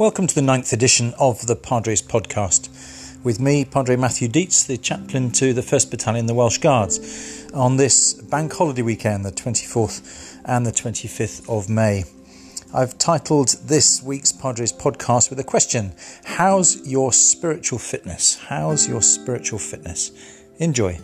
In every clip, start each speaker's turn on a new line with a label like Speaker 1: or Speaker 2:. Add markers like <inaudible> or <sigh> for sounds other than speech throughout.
Speaker 1: Welcome to the ninth edition of the Padres podcast. With me, Padre Matthew Dietz, the chaplain to the 1st Battalion, the Welsh Guards, on this bank holiday weekend, the 24th and the 25th of May. I've titled this week's Padres podcast with a question How's your spiritual fitness? How's your spiritual fitness? Enjoy.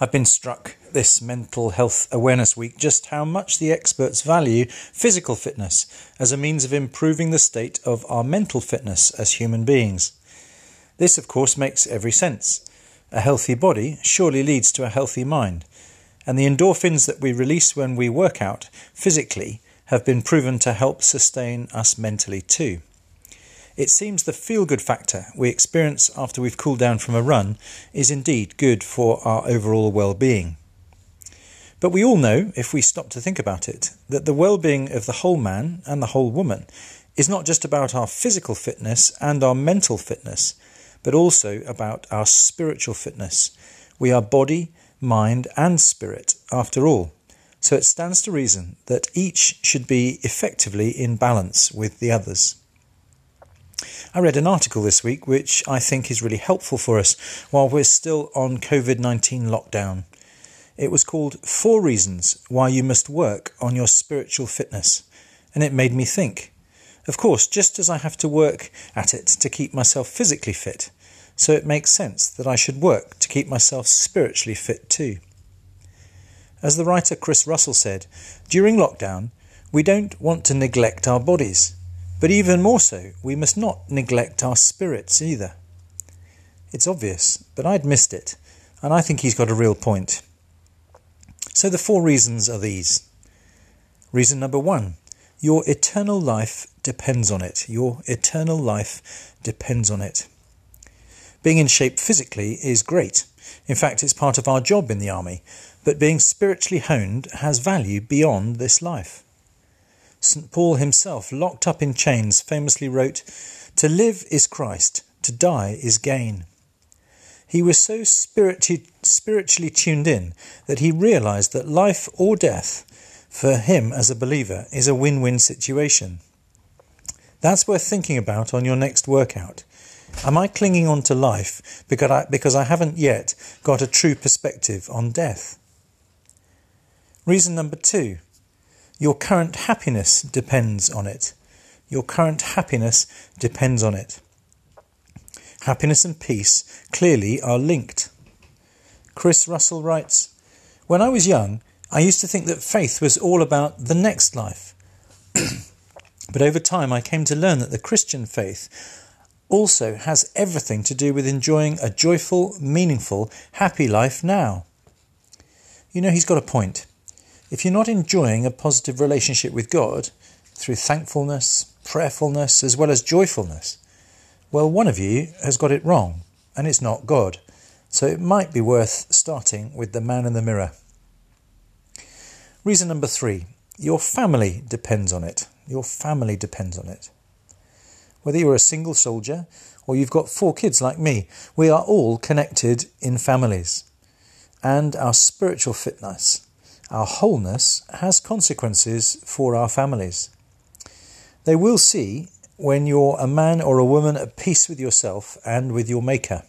Speaker 1: I've been struck this Mental Health Awareness Week just how much the experts value physical fitness as a means of improving the state of our mental fitness as human beings. This, of course, makes every sense. A healthy body surely leads to a healthy mind, and the endorphins that we release when we work out physically have been proven to help sustain us mentally too. It seems the feel good factor we experience after we've cooled down from a run is indeed good for our overall well being. But we all know, if we stop to think about it, that the well being of the whole man and the whole woman is not just about our physical fitness and our mental fitness, but also about our spiritual fitness. We are body, mind, and spirit, after all. So it stands to reason that each should be effectively in balance with the others. I read an article this week which I think is really helpful for us while we're still on COVID 19 lockdown. It was called Four Reasons Why You Must Work on Your Spiritual Fitness, and it made me think. Of course, just as I have to work at it to keep myself physically fit, so it makes sense that I should work to keep myself spiritually fit too. As the writer Chris Russell said, during lockdown, we don't want to neglect our bodies. But even more so, we must not neglect our spirits either. It's obvious, but I'd missed it, and I think he's got a real point. So the four reasons are these. Reason number one your eternal life depends on it. Your eternal life depends on it. Being in shape physically is great. In fact, it's part of our job in the army. But being spiritually honed has value beyond this life. St. Paul himself, locked up in chains, famously wrote, To live is Christ, to die is gain. He was so spiritually tuned in that he realized that life or death for him as a believer is a win win situation. That's worth thinking about on your next workout. Am I clinging on to life because I, because I haven't yet got a true perspective on death? Reason number two your current happiness depends on it. Your current happiness depends on it. Happiness and peace clearly are linked. Chris Russell writes When I was young, I used to think that faith was all about the next life. <clears throat> but over time, I came to learn that the Christian faith also has everything to do with enjoying a joyful, meaningful, happy life now. You know, he's got a point. If you're not enjoying a positive relationship with God through thankfulness, prayerfulness, as well as joyfulness, well, one of you has got it wrong, and it's not God. So it might be worth starting with the man in the mirror. Reason number three your family depends on it. Your family depends on it. Whether you're a single soldier or you've got four kids like me, we are all connected in families. And our spiritual fitness our wholeness has consequences for our families. They will see when you're a man or a woman at peace with yourself and with your Maker.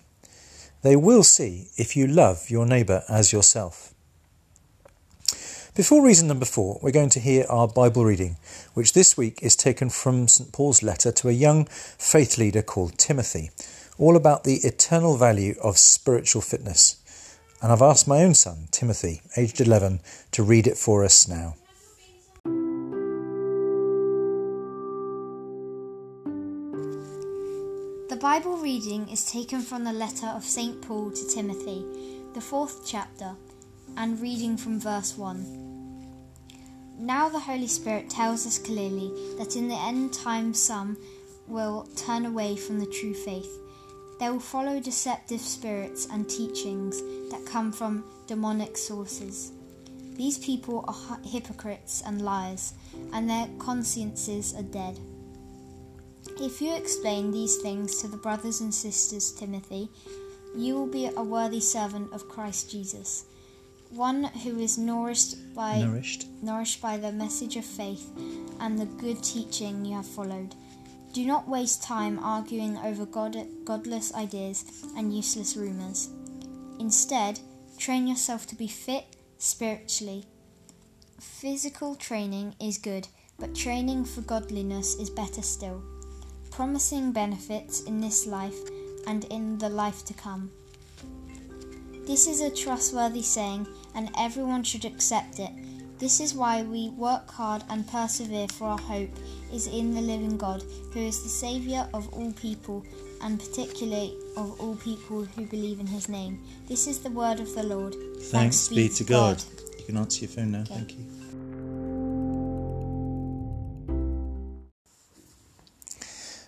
Speaker 1: They will see if you love your neighbour as yourself. Before reason number four, we're going to hear our Bible reading, which this week is taken from St. Paul's letter to a young faith leader called Timothy, all about the eternal value of spiritual fitness and I've asked my own son, Timothy, aged 11, to read it for us now.
Speaker 2: The Bible reading is taken from the letter of St. Paul to Timothy, the fourth chapter, and reading from verse 1. Now the Holy Spirit tells us clearly that in the end times some will turn away from the true faith they will follow deceptive spirits and teachings that come from demonic sources. These people are hypocrites and liars, and their consciences are dead. If you explain these things to the brothers and sisters, Timothy, you will be a worthy servant of Christ Jesus, one who is nourished by
Speaker 1: Nourished.
Speaker 2: nourished by the message of faith and the good teaching you have followed. Do not waste time arguing over God, godless ideas and useless rumors. Instead, train yourself to be fit spiritually. Physical training is good, but training for godliness is better still, promising benefits in this life and in the life to come. This is a trustworthy saying, and everyone should accept it. This is why we work hard and persevere, for our hope is in the living God, who is the Saviour of all people, and particularly of all people who believe in his name. This is the word of the Lord.
Speaker 1: Thanks, be to God. You can answer your phone now.
Speaker 2: Okay.
Speaker 1: Thank you.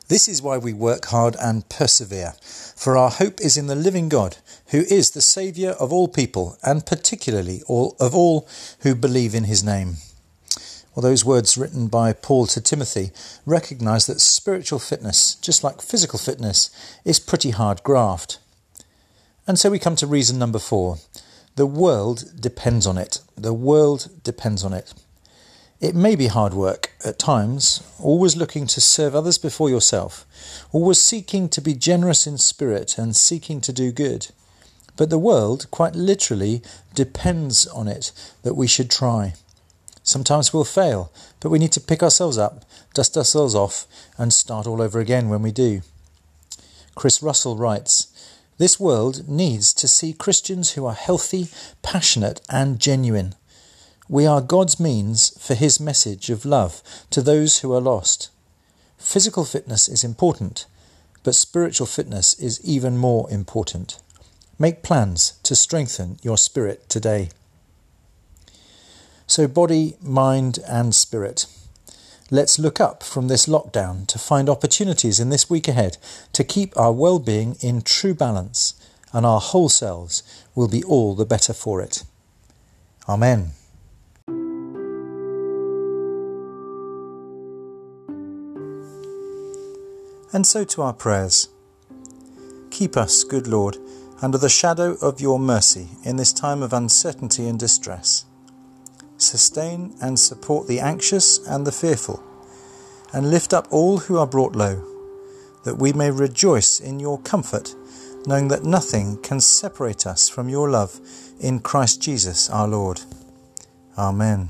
Speaker 1: This is why we work hard and persevere, for our hope is in the living God, who is the Saviour of all people, and particularly all, of all who believe in his name. Well, those words written by Paul to Timothy recognise that spiritual fitness, just like physical fitness, is pretty hard graft. And so we come to reason number four. The world depends on it. The world depends on it. It may be hard work at times, always looking to serve others before yourself, always seeking to be generous in spirit and seeking to do good. But the world, quite literally, depends on it that we should try. Sometimes we'll fail, but we need to pick ourselves up, dust ourselves off, and start all over again when we do. Chris Russell writes This world needs to see Christians who are healthy, passionate, and genuine. We are God's means for His message of love to those who are lost. Physical fitness is important, but spiritual fitness is even more important. Make plans to strengthen your spirit today. So, body, mind, and spirit. Let's look up from this lockdown to find opportunities in this week ahead to keep our well being in true balance, and our whole selves will be all the better for it. Amen. And so to our prayers. Keep us, good Lord, under the shadow of your mercy in this time of uncertainty and distress. Sustain and support the anxious and the fearful, and lift up all who are brought low, that we may rejoice in your comfort, knowing that nothing can separate us from your love in Christ Jesus our Lord. Amen.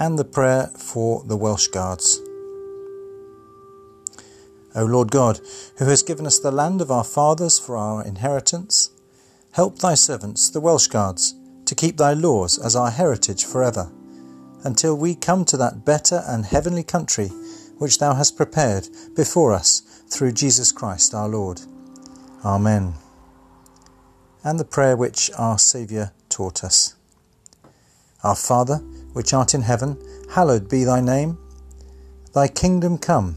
Speaker 1: And the prayer for the Welsh Guards. O Lord God, who has given us the land of our fathers for our inheritance, help thy servants, the Welsh Guards, to keep thy laws as our heritage forever, until we come to that better and heavenly country which thou hast prepared before us through Jesus Christ our Lord. Amen. And the prayer which our Saviour taught us. Our Father, which art in heaven, hallowed be thy name. Thy kingdom come,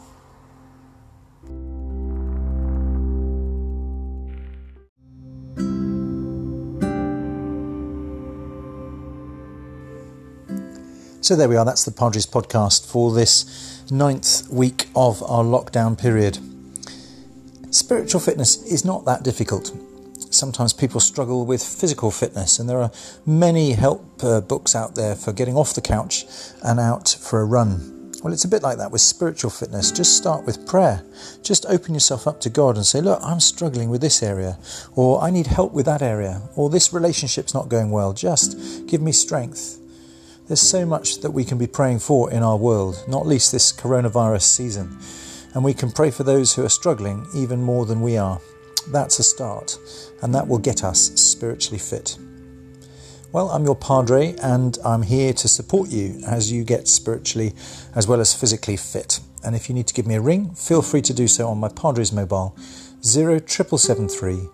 Speaker 1: So there we are, that's the Padres podcast for this ninth week of our lockdown period. Spiritual fitness is not that difficult. Sometimes people struggle with physical fitness, and there are many help uh, books out there for getting off the couch and out for a run. Well, it's a bit like that with spiritual fitness. Just start with prayer. Just open yourself up to God and say, Look, I'm struggling with this area, or I need help with that area, or this relationship's not going well. Just give me strength. There's so much that we can be praying for in our world, not least this coronavirus season. And we can pray for those who are struggling even more than we are. That's a start, and that will get us spiritually fit. Well, I'm your Padre, and I'm here to support you as you get spiritually as well as physically fit. And if you need to give me a ring, feel free to do so on my Padres mobile 07773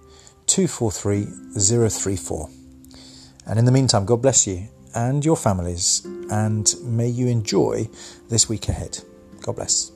Speaker 1: 243 034. And in the meantime, God bless you and your families, and may you enjoy this week ahead. God bless.